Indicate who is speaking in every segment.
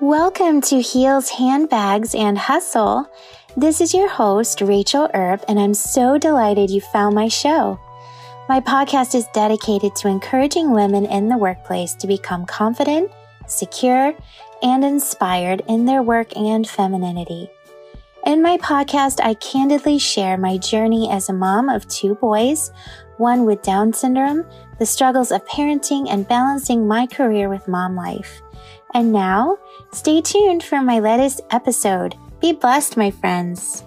Speaker 1: Welcome to Heels, Handbags, and Hustle. This is your host, Rachel Earp, and I'm so delighted you found my show. My podcast is dedicated to encouraging women in the workplace to become confident, secure, and inspired in their work and femininity. In my podcast, I candidly share my journey as a mom of two boys, one with Down syndrome, the struggles of parenting, and balancing my career with mom life. And now, stay tuned for my latest episode. Be blessed, my friends.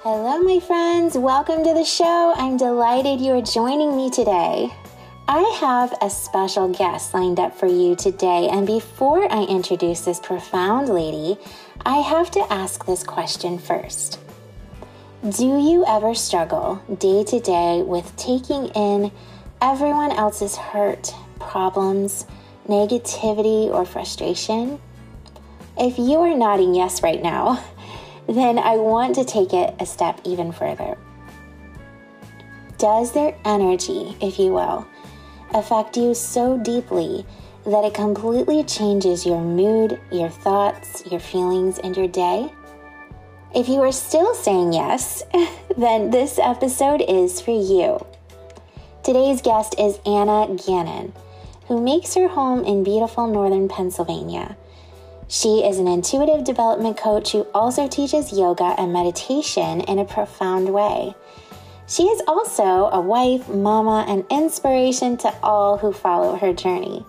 Speaker 1: Hello, my friends. Welcome to the show. I'm delighted you are joining me today. I have a special guest lined up for you today, and before I introduce this profound lady, I have to ask this question first. Do you ever struggle day to day with taking in everyone else's hurt, problems, negativity, or frustration? If you are nodding yes right now, then I want to take it a step even further. Does their energy, if you will, affect you so deeply that it completely changes your mood, your thoughts, your feelings, and your day? If you are still saying yes, then this episode is for you. Today's guest is Anna Gannon who makes her home in beautiful northern Pennsylvania. She is an intuitive development coach who also teaches yoga and meditation in a profound way. She is also a wife, mama, and inspiration to all who follow her journey.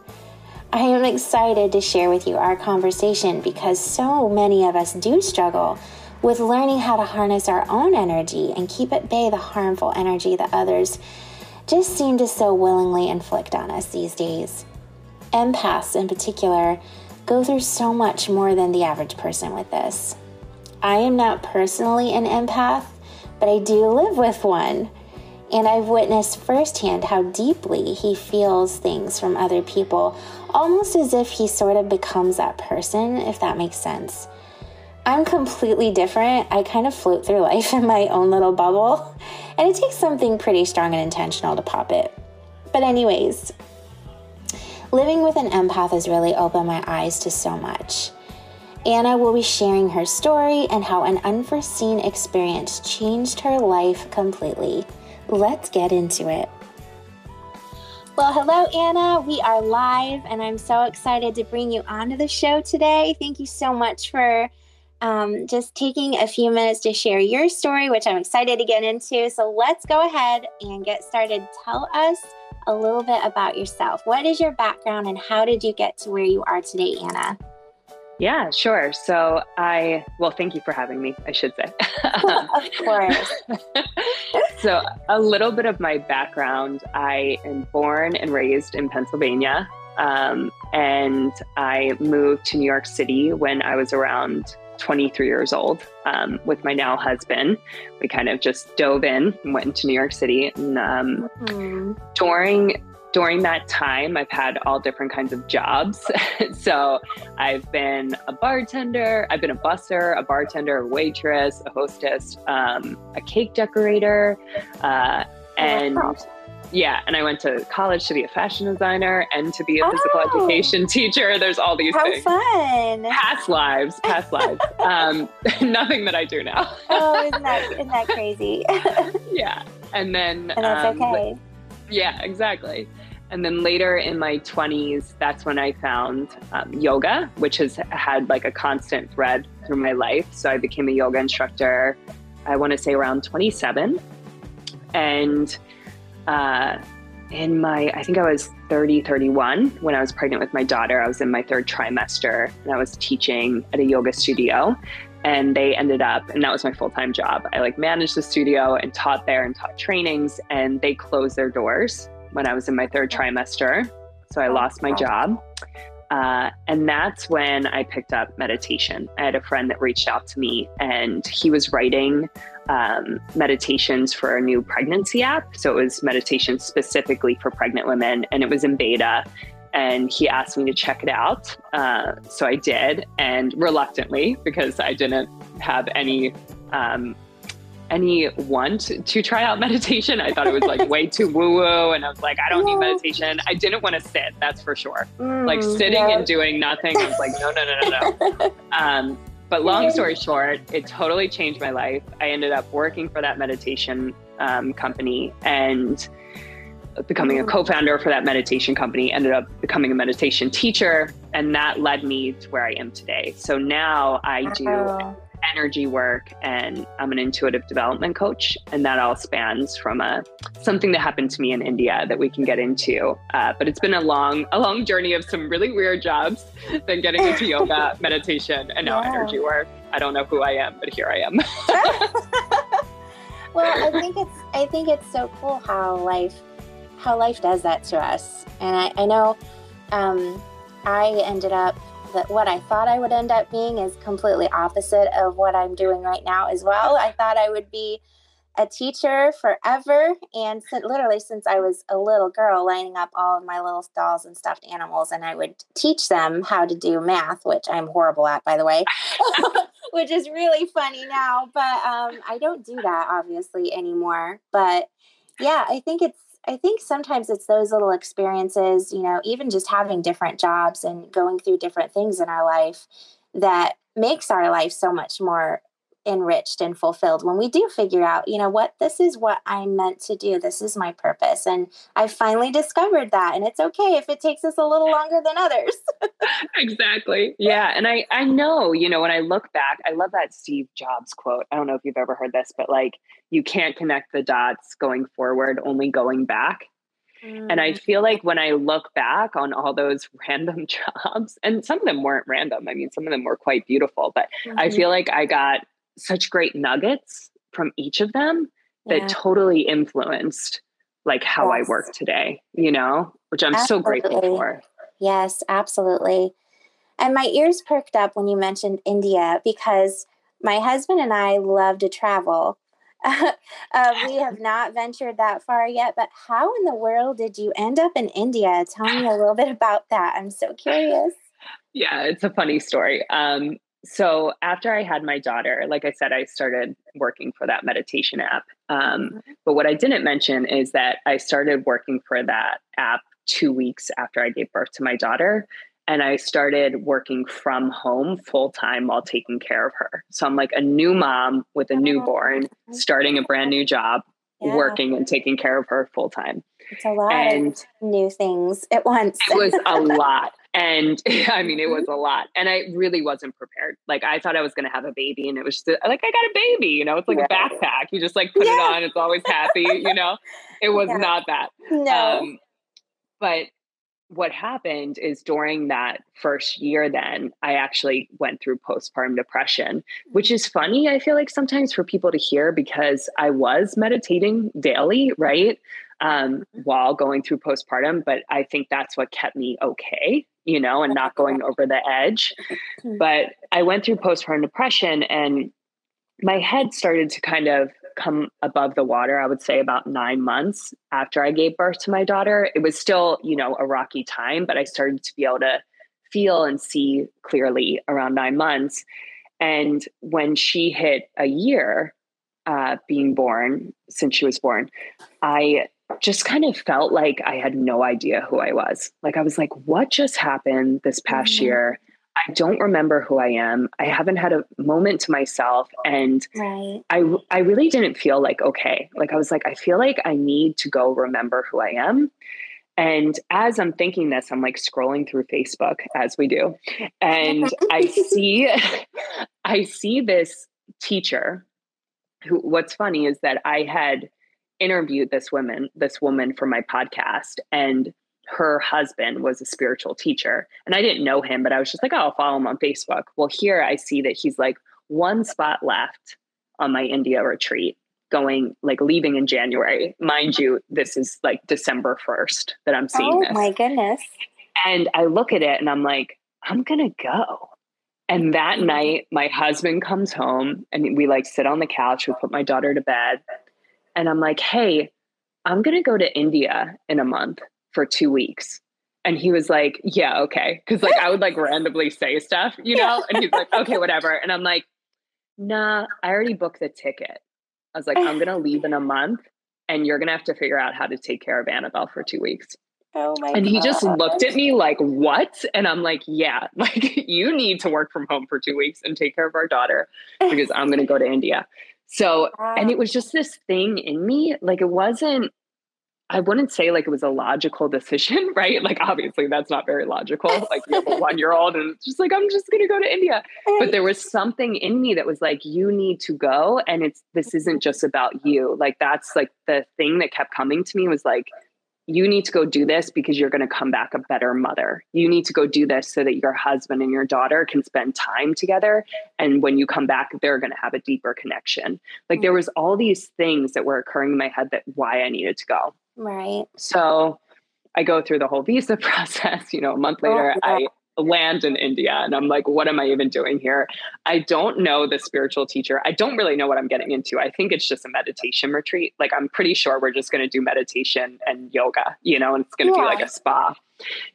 Speaker 1: I am excited to share with you our conversation because so many of us do struggle with learning how to harness our own energy and keep at bay the harmful energy that others just seem to so willingly inflict on us these days. Empaths, in particular, go through so much more than the average person with this. I am not personally an empath, but I do live with one. And I've witnessed firsthand how deeply he feels things from other people, almost as if he sort of becomes that person, if that makes sense. I'm completely different. I kind of float through life in my own little bubble, and it takes something pretty strong and intentional to pop it. But, anyways, living with an empath has really opened my eyes to so much. Anna will be sharing her story and how an unforeseen experience changed her life completely. Let's get into it. Well, hello, Anna. We are live, and I'm so excited to bring you onto the show today. Thank you so much for um, just taking a few minutes to share your story, which I'm excited to get into. So let's go ahead and get started. Tell us a little bit about yourself. What is your background and how did you get to where you are today, Anna?
Speaker 2: Yeah, sure. So I, well, thank you for having me, I should say.
Speaker 1: of course.
Speaker 2: so, a little bit of my background I am born and raised in Pennsylvania. Um, and I moved to New York City when I was around 23 years old um, with my now husband. We kind of just dove in and went into New York City. And um, mm-hmm. during during that time, I've had all different kinds of jobs. so I've been a bartender, I've been a busser, a bartender, a waitress, a hostess, um, a cake decorator, uh, and. Wow yeah, and I went to college to be a fashion designer and to be a physical oh, education teacher. There's all these
Speaker 1: how
Speaker 2: things.
Speaker 1: fun!
Speaker 2: Past lives, past lives. Um, nothing that I do now.
Speaker 1: oh, isn't that isn't that crazy?
Speaker 2: yeah, and then
Speaker 1: and that's um, okay.
Speaker 2: Yeah, exactly. And then later in my 20s, that's when I found um, yoga, which has had like a constant thread through my life. So I became a yoga instructor, I want to say around 27. And uh, in my, I think I was 30, 31 when I was pregnant with my daughter. I was in my third trimester and I was teaching at a yoga studio. And they ended up, and that was my full time job. I like managed the studio and taught there and taught trainings, and they closed their doors when I was in my third trimester. So I lost my job. Uh, and that's when I picked up meditation. I had a friend that reached out to me, and he was writing um, meditations for a new pregnancy app. So it was meditation specifically for pregnant women, and it was in beta. And he asked me to check it out. Uh, so I did, and reluctantly, because I didn't have any um, any want to try out meditation. I thought it was like way too woo woo. And I was like, I don't need meditation. I didn't want to sit, that's for sure. Mm, like sitting yeah. and doing nothing, I was like, no, no, no, no, no. um, but long story short, it totally changed my life. I ended up working for that meditation um, company and becoming a mm. co-founder for that meditation company ended up becoming a meditation teacher and that led me to where i am today so now i do energy work and I'm an intuitive development coach. And that all spans from a something that happened to me in India that we can get into. Uh, but it's been a long, a long journey of some really weird jobs, then getting into yoga, meditation, and now yeah. energy work. I don't know who I am, but here I am.
Speaker 1: well, I think it's I think it's so cool how life how life does that to us. And I, I know um, I ended up that what I thought I would end up being is completely opposite of what I'm doing right now as well. I thought I would be a teacher forever. And literally, since I was a little girl, lining up all of my little dolls and stuffed animals, and I would teach them how to do math, which I'm horrible at, by the way, which is really funny now. But um, I don't do that obviously anymore. But yeah, I think it's I think sometimes it's those little experiences, you know, even just having different jobs and going through different things in our life that makes our life so much more enriched and fulfilled when we do figure out, you know what, this is what I'm meant to do. This is my purpose. And I finally discovered that. And it's okay if it takes us a little longer than others.
Speaker 2: exactly. Yeah. And I, I know, you know, when I look back, I love that Steve Jobs quote. I don't know if you've ever heard this, but like, you can't connect the dots going forward, only going back. And I mm. feel like when I look back on all those random jobs, and some of them weren't random, I mean, some of them were quite beautiful, but mm-hmm. I feel like I got such great nuggets from each of them yeah. that totally influenced like how yes. I work today, you know, which I'm absolutely. so grateful for.
Speaker 1: Yes, absolutely. And my ears perked up when you mentioned India because my husband and I love to travel. uh, we have not ventured that far yet, but how in the world did you end up in India? Tell me a little bit about that. I'm so curious.
Speaker 2: Yeah, it's a funny story. Um, so after I had my daughter, like I said, I started working for that meditation app. Um, mm-hmm. But what I didn't mention is that I started working for that app two weeks after I gave birth to my daughter. And I started working from home full time while taking care of her. So I'm like a new mom with a oh, newborn, starting a brand new job, yeah. working and taking care of her full time.
Speaker 1: It's a lot and of new things at once.
Speaker 2: it was a lot. And I mean, it was mm-hmm. a lot. And I really wasn't prepared. Like, I thought I was going to have a baby, and it was just uh, like, I got a baby, you know, it's like a backpack. You just like put yeah. it on, it's always happy, you know? It was yeah. not that.
Speaker 1: No. Um,
Speaker 2: but what happened is during that first year then i actually went through postpartum depression which is mm-hmm. funny i feel like sometimes for people to hear because i was meditating daily right um, while going through postpartum but i think that's what kept me okay you know, and not going over the edge. Hmm. But I went through postpartum depression and my head started to kind of come above the water, I would say about nine months after I gave birth to my daughter. It was still, you know, a rocky time, but I started to be able to feel and see clearly around nine months. And when she hit a year uh, being born, since she was born, I just kind of felt like I had no idea who I was. Like I was like, what just happened this past mm-hmm. year? I don't remember who I am. I haven't had a moment to myself and
Speaker 1: right.
Speaker 2: I I really didn't feel like okay. Like I was like I feel like I need to go remember who I am. And as I'm thinking this, I'm like scrolling through Facebook as we do. And I see I see this teacher who what's funny is that I had interviewed this woman, this woman for my podcast, and her husband was a spiritual teacher. And I didn't know him, but I was just like, oh, I'll follow him on Facebook. Well, here I see that he's like one spot left on my India retreat, going like leaving in January. Mind you, this is like December 1st that I'm seeing oh, this.
Speaker 1: my goodness.
Speaker 2: And I look at it and I'm like, I'm going to go. And that night, my husband comes home and we like sit on the couch. We put my daughter to bed and I'm like, hey, I'm going to go to India in a month for two weeks. And he was like, yeah, okay. Cause like I would like randomly say stuff, you know? And he's like, okay, whatever. And I'm like, nah, I already booked the ticket. I was like, I'm going to leave in a month and you're going to have to figure out how to take care of Annabelle for two weeks.
Speaker 1: Oh my
Speaker 2: and
Speaker 1: God.
Speaker 2: he just looked at me like, what? And I'm like, yeah, like you need to work from home for two weeks and take care of our daughter because I'm going to go to India. So, wow. and it was just this thing in me. Like it wasn't, I wouldn't say like it was a logical decision, right? Like obviously that's not very logical. Like you have a one year old and it's just like, I'm just gonna go to India. But there was something in me that was like, you need to go. And it's this isn't just about you. Like that's like the thing that kept coming to me was like, you need to go do this because you're going to come back a better mother. You need to go do this so that your husband and your daughter can spend time together. And when you come back, they're going to have a deeper connection. Like there mm. was all these things that were occurring in my head that why I needed to go.
Speaker 1: Right.
Speaker 2: So I go through the whole visa process. You know, a month oh, later, oh, yeah. I land in India and I'm like, what am I even doing here? I don't know the spiritual teacher. I don't really know what I'm getting into. I think it's just a meditation retreat. Like, I'm pretty sure we're just going to do meditation and yoga, you know, and it's going to yeah. be like a spa.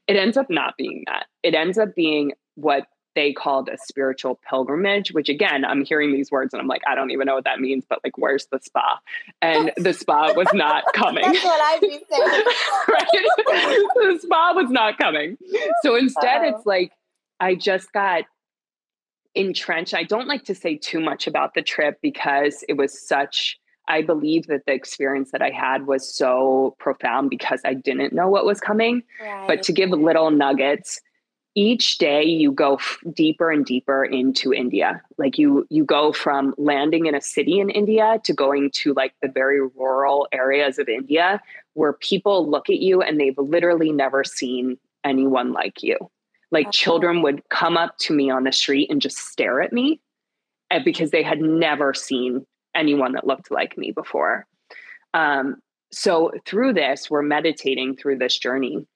Speaker 2: It ends up not being that. It ends up being what they called a spiritual pilgrimage, which again, I'm hearing these words and I'm like, I don't even know what that means, but like, where's the spa? And the spa was not coming.
Speaker 1: That's what I'd be saying.
Speaker 2: right? the spa was not coming. So instead, Uh-oh. it's like, I just got entrenched. I don't like to say too much about the trip because it was such. I believe that the experience that I had was so profound because I didn't know what was coming. Right. But to give little nuggets, each day you go f- deeper and deeper into India. Like you you go from landing in a city in India to going to like the very rural areas of India where people look at you and they've literally never seen anyone like you. Like children would come up to me on the street and just stare at me eh, because they had never seen anyone that looked like me before. Um, so through this, we're meditating through this journey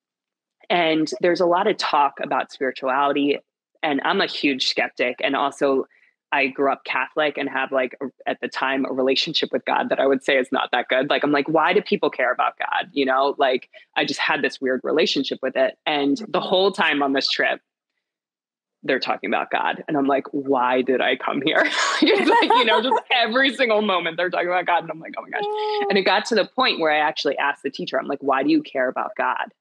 Speaker 2: and there's a lot of talk about spirituality. And I'm a huge skeptic. And also, I grew up Catholic and have like at the time a relationship with God that I would say is not that good. Like I'm like, why do people care about God? You know, like I just had this weird relationship with it. And the mm-hmm. whole time on this trip, they're talking about God. And I'm like, why did I come here? like, you know, just every single moment they're talking about God. And I'm like, oh my gosh. And it got to the point where I actually asked the teacher, I'm like, why do you care about God?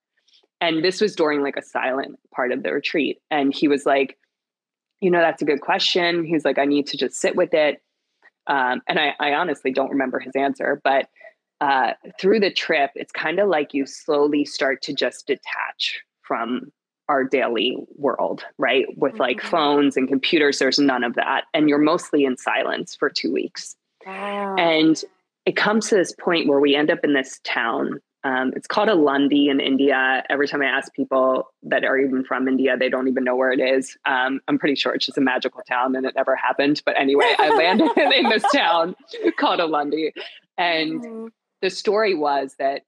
Speaker 2: And this was during like a silent part of the retreat. And he was like, you know, that's a good question. He's like, I need to just sit with it. Um, and I, I, honestly don't remember his answer, but uh, through the trip, it's kind of like you slowly start to just detach from our daily world, right? With like mm-hmm. phones and computers, there's none of that. And you're mostly in silence for two weeks. Wow. And it comes to this point where we end up in this town um, it's called Alandi in India. Every time I ask people that are even from India, they don't even know where it is. Um, I'm pretty sure it's just a magical town and it never happened. But anyway, I landed in this town called Alandi. And mm-hmm. the story was that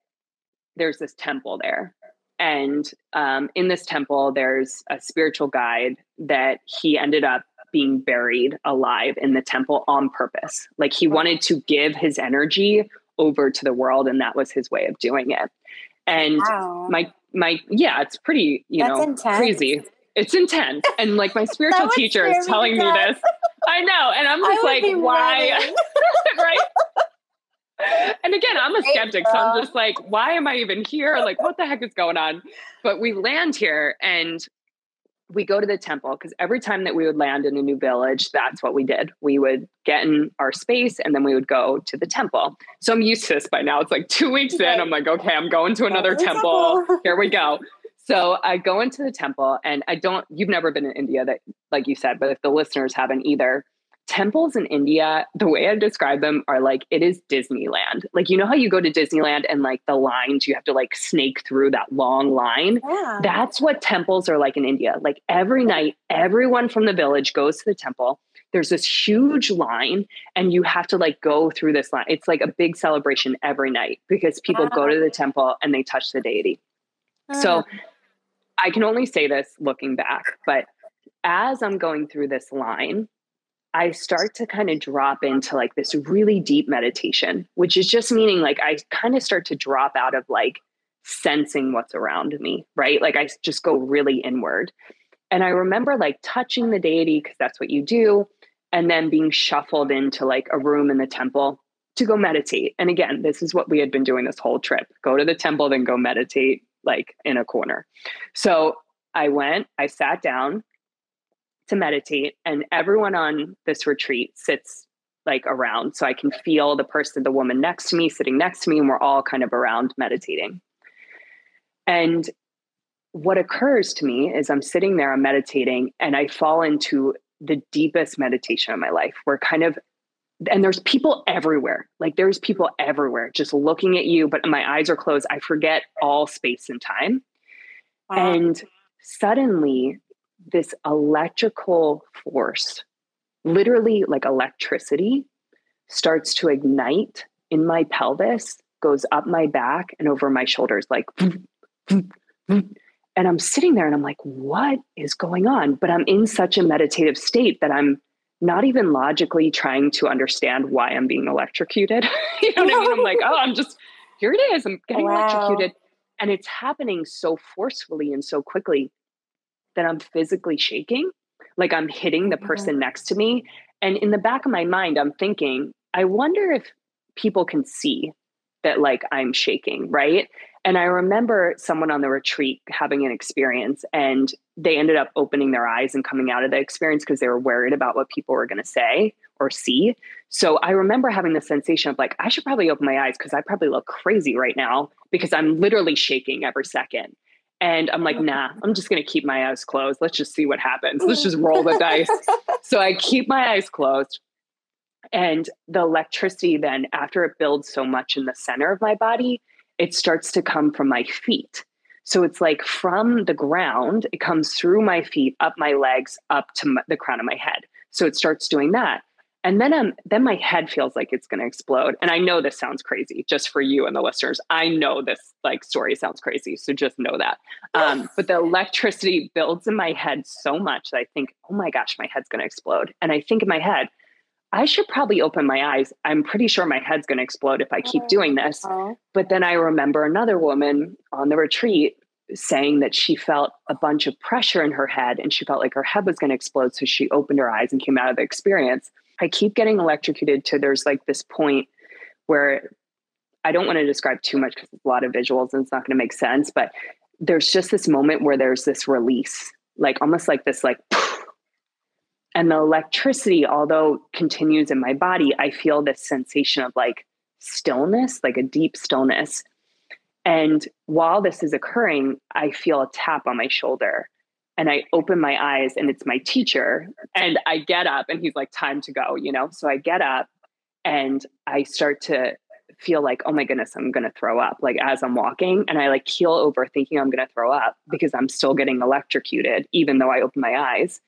Speaker 2: there's this temple there. And um, in this temple, there's a spiritual guide that he ended up being buried alive in the temple on purpose. Like he wanted to give his energy over to the world and that was his way of doing it. And wow. my my yeah it's pretty you That's know intense. crazy. It's intense. And like my spiritual teacher is telling me this. I know. And i'm just like why? right? And again i'm a skeptic so i'm just like why am i even here? Like what the heck is going on? But we land here and we go to the temple because every time that we would land in a new village, that's what we did. We would get in our space and then we would go to the temple. So I'm used to this by now. It's like two weeks in, I'm like, okay, I'm going to another temple. Here we go. So I go into the temple and I don't, you've never been in India that, like you said, but if the listeners haven't either, temples in India, the way I describe them are like it is Disneyland. Like you know how you go to Disneyland and like the lines you have to like snake through that long line? Yeah. That's what temples are like in India. Like every night everyone from the village goes to the temple. There's this huge line and you have to like go through this line. It's like a big celebration every night because people go to the temple and they touch the deity. So I can only say this looking back, but as I'm going through this line, I start to kind of drop into like this really deep meditation, which is just meaning like I kind of start to drop out of like sensing what's around me, right? Like I just go really inward. And I remember like touching the deity because that's what you do, and then being shuffled into like a room in the temple to go meditate. And again, this is what we had been doing this whole trip go to the temple, then go meditate like in a corner. So I went, I sat down to meditate, and everyone on this retreat sits like around. So I can feel the person, the woman next to me, sitting next to me, and we're all kind of around meditating. And what occurs to me is I'm sitting there, I'm meditating, and I fall into the deepest meditation of my life where kind of and there's people everywhere. Like there's people everywhere just looking at you, but my eyes are closed. I forget all space and time. Wow. And suddenly, this electrical force, literally like electricity, starts to ignite in my pelvis, goes up my back and over my shoulders, like, and I'm sitting there and I'm like, what is going on? But I'm in such a meditative state that I'm not even logically trying to understand why I'm being electrocuted. you know what I mean? I'm like, oh, I'm just, here it is. I'm getting wow. electrocuted. And it's happening so forcefully and so quickly that I'm physically shaking. Like I'm hitting the person mm-hmm. next to me. And in the back of my mind, I'm thinking, I wonder if people can see that like I'm shaking, right? And I remember someone on the retreat having an experience and they ended up opening their eyes and coming out of the experience because they were worried about what people were going to say or see. So I remember having the sensation of like, I should probably open my eyes because I probably look crazy right now because I'm literally shaking every second. And I'm like, nah, I'm just going to keep my eyes closed. Let's just see what happens. Let's just roll the dice. So I keep my eyes closed. And the electricity, then, after it builds so much in the center of my body, it starts to come from my feet. So it's like from the ground, it comes through my feet, up my legs, up to my, the crown of my head. So it starts doing that. And then um, then my head feels like it's going to explode. And I know this sounds crazy, just for you and the listeners. I know this like story sounds crazy, so just know that. Um, but the electricity builds in my head so much that I think, oh my gosh, my head's going to explode. And I think in my head, I should probably open my eyes. I'm pretty sure my head's going to explode if I keep oh, doing this. But then I remember another woman on the retreat saying that she felt a bunch of pressure in her head and she felt like her head was going to explode. So she opened her eyes and came out of the experience. I keep getting electrocuted to there's like this point where I don't want to describe too much because it's a lot of visuals and it's not going to make sense, but there's just this moment where there's this release, like almost like this, like, and the electricity, although continues in my body, I feel this sensation of like stillness, like a deep stillness. And while this is occurring, I feel a tap on my shoulder. And I open my eyes, and it's my teacher. And I get up, and he's like, Time to go, you know? So I get up and I start to feel like, oh my goodness, I'm going to throw up, like as I'm walking. And I like keel over thinking I'm going to throw up because I'm still getting electrocuted, even though I open my eyes.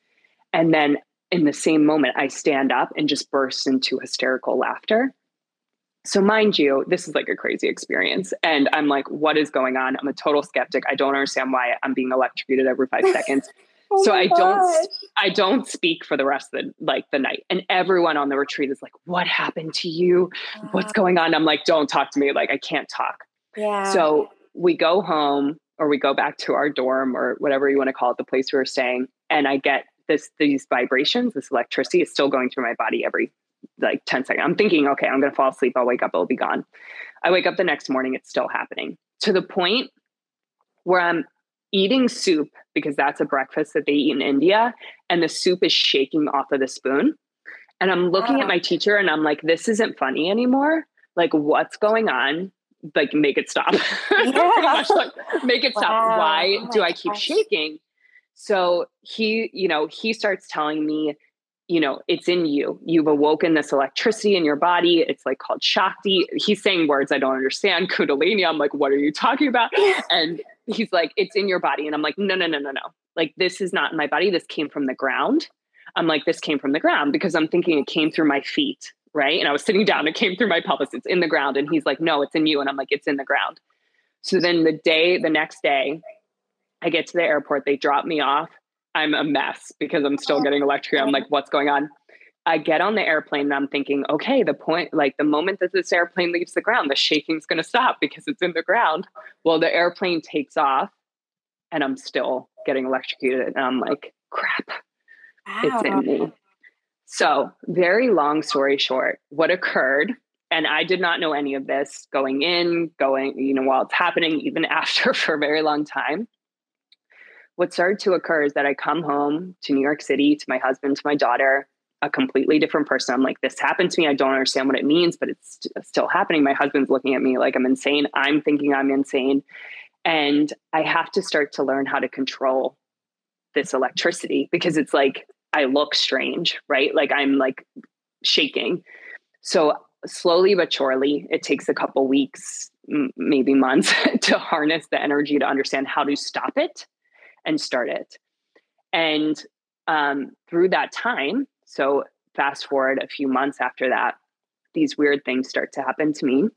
Speaker 2: And then in the same moment, I stand up and just burst into hysterical laughter. So, mind you, this is like a crazy experience. And I'm like, what is going on? I'm a total skeptic. I don't understand why I'm being electrocuted every five seconds. oh so I don't I don't speak for the rest of the like the night. And everyone on the retreat is like, what happened to you? What's going on? I'm like, don't talk to me. Like I can't talk. Yeah. So we go home or we go back to our dorm or whatever you want to call it, the place we were staying. And I get this these vibrations, this electricity is still going through my body every like 10 seconds. I'm thinking, okay, I'm gonna fall asleep, I'll wake up, it'll be gone. I wake up the next morning, it's still happening to the point where I'm eating soup because that's a breakfast that they eat in India, and the soup is shaking off of the spoon. And I'm looking at ah. my teacher and I'm like, this isn't funny anymore. Like, what's going on? Like, make it stop. Yeah. like, make it stop. Wow. Why oh do I keep gosh. shaking? So he, you know, he starts telling me, you know, it's in you. You've awoken this electricity in your body. It's like called Shakti. He's saying words I don't understand. Kundalini. I'm like, what are you talking about? And he's like, it's in your body. And I'm like, no, no, no, no, no. Like, this is not in my body. This came from the ground. I'm like, this came from the ground because I'm thinking it came through my feet. Right. And I was sitting down, it came through my pelvis. It's in the ground. And he's like, no, it's in you. And I'm like, it's in the ground. So then the day, the next day, I get to the airport, they drop me off. I'm a mess because I'm still oh, getting electrocuted. I'm oh. like, what's going on? I get on the airplane and I'm thinking, okay, the point, like the moment that this airplane leaves the ground, the shaking's going to stop because it's in the ground. Well, the airplane takes off and I'm still getting electrocuted. And I'm like, crap, wow. it's in me. So, very long story short, what occurred and I did not know any of this going in, going, you know, while it's happening, even after for a very long time. What started to occur is that I come home to New York City to my husband, to my daughter, a completely different person. I'm like, this happened to me. I don't understand what it means, but it's still happening. My husband's looking at me like I'm insane. I'm thinking I'm insane. And I have to start to learn how to control this electricity because it's like I look strange, right? Like I'm like shaking. So slowly but surely, it takes a couple weeks, m- maybe months to harness the energy to understand how to stop it and start it. And um, through that time, so fast forward a few months after that, these weird things start to happen to me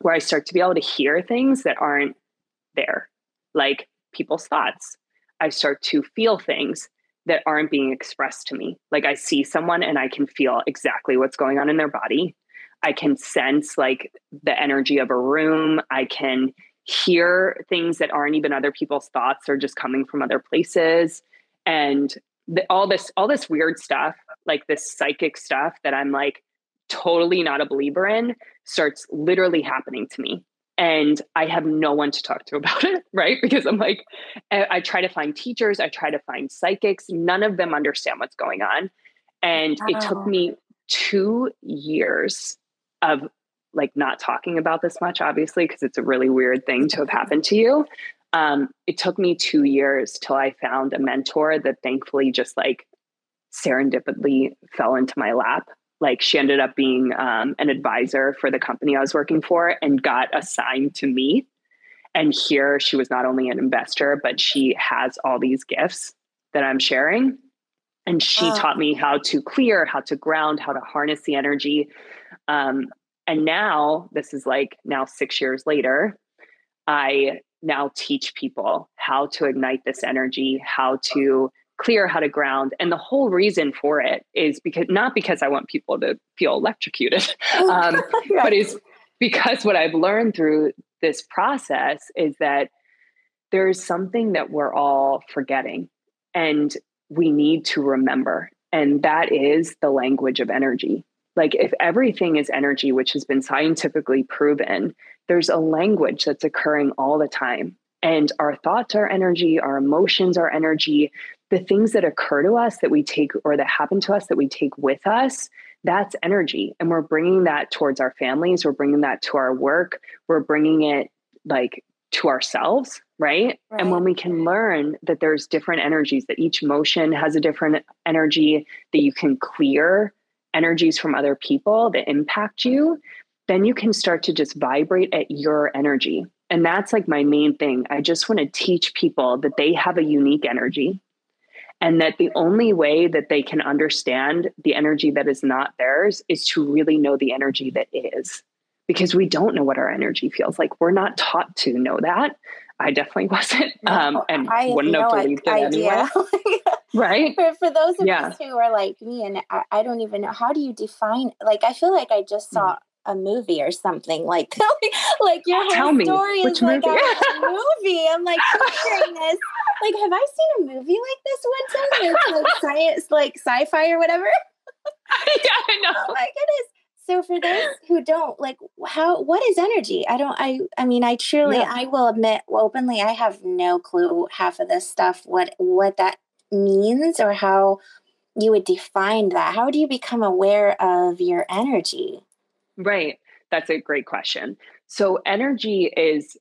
Speaker 2: where I start to be able to hear things that aren't there, like people's thoughts. I start to feel things that aren't being expressed to me. Like I see someone and I can feel exactly what's going on in their body. I can sense like the energy of a room. I can hear things that aren't even other people's thoughts or just coming from other places. And the, all this all this weird stuff like this psychic stuff that i'm like totally not a believer in starts literally happening to me and i have no one to talk to about it right because i'm like eh, i, try to find teachers i try to find psychics none of them understand what's going on and wow. it took me two years of like not talking about this much obviously because it's a really weird thing to have happened to you um, it took me two years till I found a mentor that thankfully just like serendipitously fell into my lap. Like she ended up being um, an advisor for the company I was working for and got assigned to me. And here she was not only an investor, but she has all these gifts that I'm sharing. And she oh. taught me how to clear, how to ground, how to harness the energy. Um, and now, this is like now six years later, I now teach people how to ignite this energy, how to clear, how to ground. And the whole reason for it is because not because I want people to feel electrocuted, um, yeah. but is because what I've learned through this process is that there's something that we're all forgetting and we need to remember. And that is the language of energy. Like, if everything is energy, which has been scientifically proven, there's a language that's occurring all the time. And our thoughts are energy, our emotions are energy. The things that occur to us that we take or that happen to us that we take with us, that's energy. And we're bringing that towards our families, we're bringing that to our work, we're bringing it like to ourselves, right? right? And when we can learn that there's different energies, that each motion has a different energy, that you can clear energies from other people that impact you, then you can start to just vibrate at your energy. And that's like my main thing. I just want to teach people that they have a unique energy and that the only way that they can understand the energy that is not theirs is to really know the energy that is. Because we don't know what our energy feels like. We're not taught to know that. I definitely wasn't, um, and I wouldn't have no believed idea. it anyway. right?
Speaker 1: For, for those of yeah. us who are like me, and I, I, don't even know how do you define. Like, I feel like I just saw mm. a movie or something. Like, like your whole Tell story is like movie? a movie. I'm like picturing this. Like, have I seen a movie like this one time? It's like science, like sci-fi or whatever.
Speaker 2: yeah, I know.
Speaker 1: Oh my goodness. So for those who don't like how what is energy? I don't I I mean I truly yeah. I will admit openly I have no clue half of this stuff what what that means or how you would define that. How do you become aware of your energy?
Speaker 2: Right. That's a great question. So energy is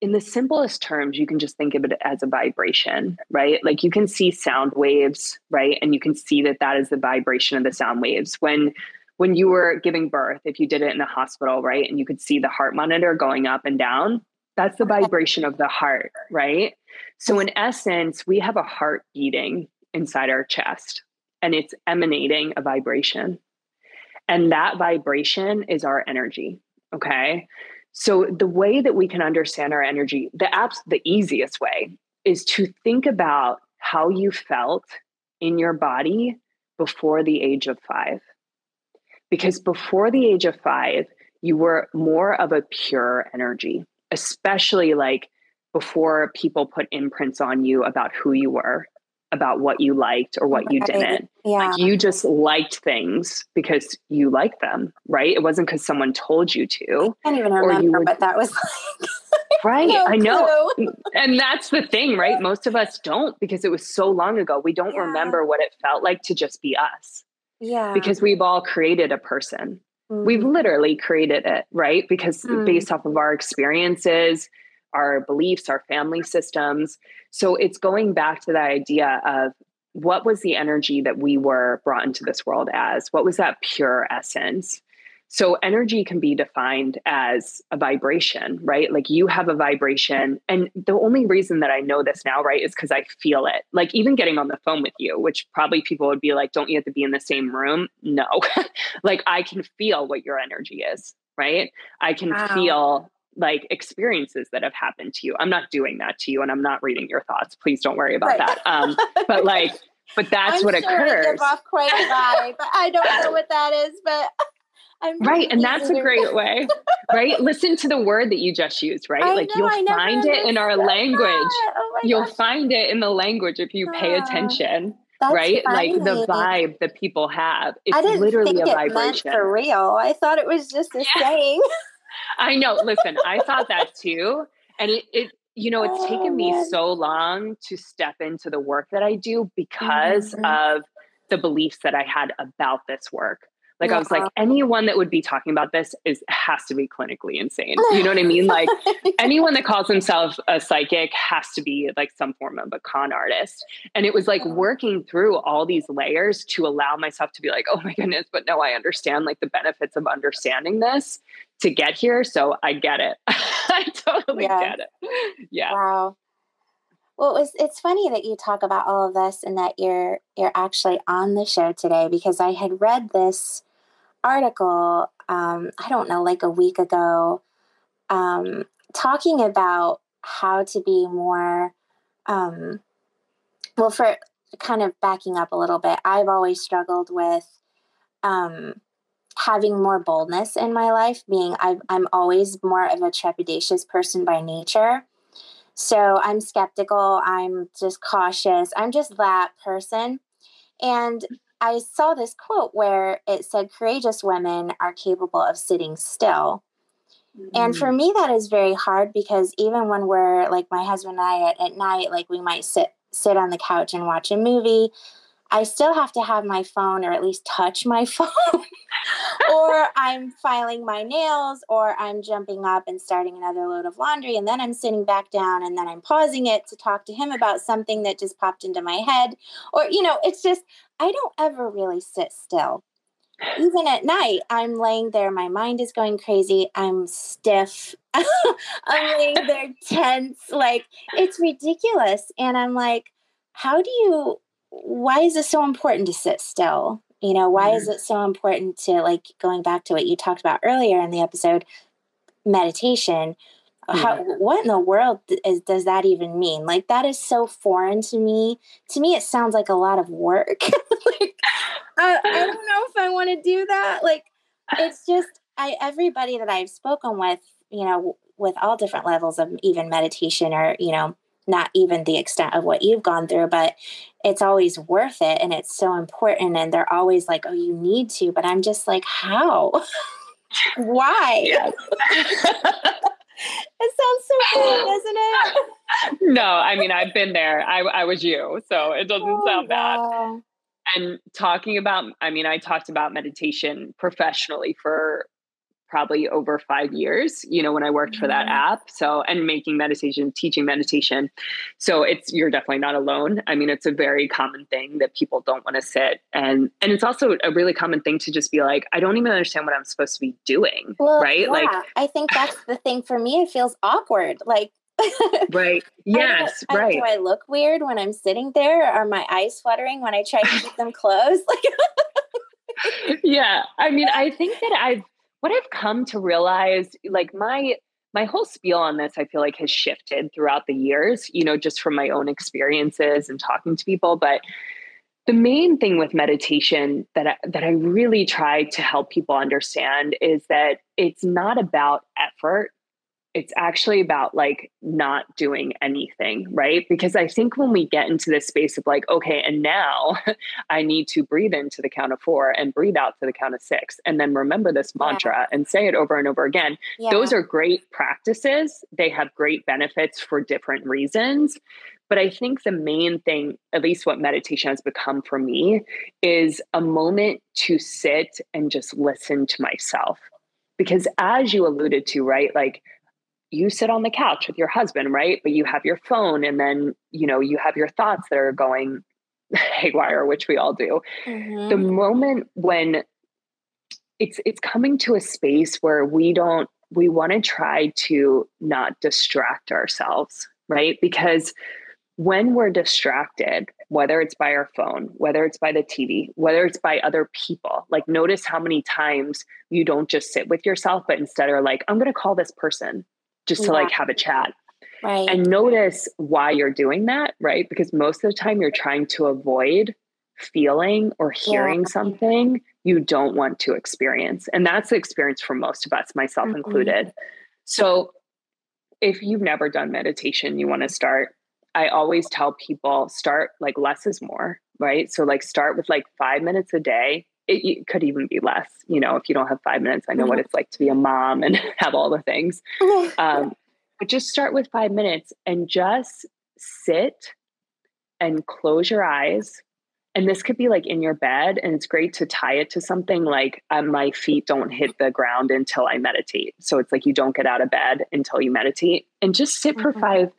Speaker 2: in the simplest terms, you can just think of it as a vibration, right? Like you can see sound waves, right? And you can see that that is the vibration of the sound waves. When when you were giving birth, if you did it in a hospital, right, and you could see the heart monitor going up and down, that's the vibration of the heart, right? So, in essence, we have a heart beating inside our chest and it's emanating a vibration. And that vibration is our energy. Okay. So, the way that we can understand our energy, the apps, the easiest way is to think about how you felt in your body before the age of five because before the age of five, you were more of a pure energy, especially like before people put imprints on you about who you were. about what you liked or what you didn't.
Speaker 1: Yeah.
Speaker 2: Like you just liked things because you liked them, right? It wasn't because someone told you to.
Speaker 1: I can't even remember what that was like.
Speaker 2: right. No I know. Clue. And that's the thing, right? Most of us don't because it was so long ago. We don't yeah. remember what it felt like to just be us.
Speaker 1: Yeah.
Speaker 2: Because we've all created a person. Mm. We've literally created it, right? Because mm. based off of our experiences, our beliefs, our family systems. So it's going back to that idea of what was the energy that we were brought into this world as? What was that pure essence? So energy can be defined as a vibration, right? Like you have a vibration. And the only reason that I know this now, right, is because I feel it. Like even getting on the phone with you, which probably people would be like, don't you have to be in the same room? No. like I can feel what your energy is, right? I can wow. feel like experiences that have happened to you. I'm not doing that to you and I'm not reading your thoughts. Please don't worry about right. that. Um, but like, but that's
Speaker 1: I'm
Speaker 2: what
Speaker 1: sure
Speaker 2: occurs.
Speaker 1: I give off quite a vibe. I don't know what that is, but I'm
Speaker 2: right. And that's a great way, right? Listen to the word that you just used, right?
Speaker 1: I
Speaker 2: like
Speaker 1: know,
Speaker 2: you'll find it in our language.
Speaker 1: Oh
Speaker 2: you'll
Speaker 1: gosh.
Speaker 2: find it in the language if you pay attention.
Speaker 1: That's
Speaker 2: right?
Speaker 1: Funny.
Speaker 2: Like the vibe that people have. It's
Speaker 1: I didn't
Speaker 2: literally
Speaker 1: think
Speaker 2: a
Speaker 1: it
Speaker 2: vibration.
Speaker 1: Meant for real. I thought it was just a
Speaker 2: Yeah.
Speaker 1: saying.
Speaker 2: I know. Listen, I thought that too. And it, it you know, it's
Speaker 1: Oh,
Speaker 2: taken me
Speaker 1: man.
Speaker 2: so long to step into the work that I do because
Speaker 1: Mhm.
Speaker 2: of the beliefs that I had about this work. Like I was like, anyone that would be talking about this is has to be clinically insane. You know what I mean? Like anyone that calls themselves a psychic has to be like some form of a con artist. And it was like working through all these layers to allow myself to be like, oh my goodness, but no, I understand like the benefits of understanding this to get here. So I get it. I totally
Speaker 1: Yeah.
Speaker 2: get it. Yeah.
Speaker 1: Wow. Well, it was, it's funny that you talk about all of this and that you're you're actually on the show today because I had read this article. Um, I don't know, like a week ago, um, talking about how to be more. Um, well, for kind of backing up a little bit, I've always struggled with um, having more boldness in my life. Being I've, I'm always more of a trepidatious person by nature. So I'm skeptical. I'm just cautious. I'm just that person. And I saw this quote where it said, courageous women are capable of sitting still. And for mm. me, that is very hard because even when we're like my husband and I at, at night, like we might sit sit on the couch and watch a movie, I still have to have my phone or at least touch my phone. or I'm filing my nails or I'm jumping up and starting another load of laundry and then I'm sitting back down and then I'm pausing it to talk to him about something that just popped into my head. Or you know, it's just I don't ever really sit still even at night, I'm laying there, my mind is going crazy. I'm stiff. I'm laying there tense. Like, it's ridiculous. And I'm like, how do you, why is it so important to sit still? You know, why is mm-hmm. it so important to, like, going back to what you talked about earlier in the episode, meditation? How, what in the world is, does that even mean? Like, that is so foreign to me. To me, it sounds like a lot of work. like, uh, I, I don't know if I want to do that. Like, it's just I everybody that I've spoken with, you know, with all different levels of even meditation or you know, not even the extent of what you've gone through, but it's always worth it and it's so important. And they're always like, "Oh, you need to," but I'm just like, how? Why? It sounds so cool, doesn't it?
Speaker 2: no, I mean I've been there. I I was you, so it doesn't
Speaker 1: Oh,
Speaker 2: sound bad.
Speaker 1: wow.
Speaker 2: and talking about i mean i talked about meditation professionally for probably over five years you know when i worked for that
Speaker 1: Mhm.
Speaker 2: app so and making meditation teaching meditation so it's you're definitely not alone i mean it's a very common thing that people don't want to sit and and it's also a really common thing to just be like i don't even understand what i'm supposed to be doing
Speaker 1: Well,
Speaker 2: right like
Speaker 1: I think that's the thing for me. It feels awkward. Like,
Speaker 2: right
Speaker 1: I
Speaker 2: yes
Speaker 1: I-
Speaker 2: right
Speaker 1: Do I look weird when I'm sitting there? Are my eyes fluttering when I try to keep them closed? Like,
Speaker 2: yeah i mean i think that i've what i've come to realize like my my whole spiel on this i feel like has shifted throughout the years you know just from my own experiences and talking to people but the main thing with meditation that I, that I really try to help people understand is that it's not about effort it's actually about like not doing anything, right? Because I think when we get into this space of like, okay, and now I need to breathe into the count of four and breathe out to the count of six, and then remember this mantra yeah. and say it over and over again. Yeah. Those are great practices. They have great benefits for different reasons. But I think the main thing, at least what meditation has become for me, is a moment to sit and just listen to myself. Because as you alluded to, right, like you sit on the couch with your husband, right? But you have your phone and then, you know, you have your thoughts that are going haywire, which we all do. Mm-hmm. The moment when it's it's coming to a space where we don't we want to try to not distract ourselves, right? Because when we're distracted, whether it's by our phone, whether it's by the TV, whether it's by other people, like notice how many times you don't just sit with yourself, but instead are like, I'm going to call this person just to yeah. like have a chat.
Speaker 1: Right.
Speaker 2: And notice why you're doing that, right? Because most of the time you're trying to avoid feeling or hearing yeah. something you don't want to experience. And that's the experience for most of us, myself mm-hmm. included. So if you've never done meditation, you want to start, I always tell people start like less is more, right? So like start with like 5 minutes a day it, it, could even be less, you know, if you don't have five minutes. I know mm-hmm. what it's like to be a mom and have all the things. Um, but just start with five minutes and just sit and close your eyes. And this could be like in your bed, and it's great to tie it to something like um, my feet don't hit the ground until I meditate. So it's like you don't get out of bed until you meditate and just sit mm-hmm. for five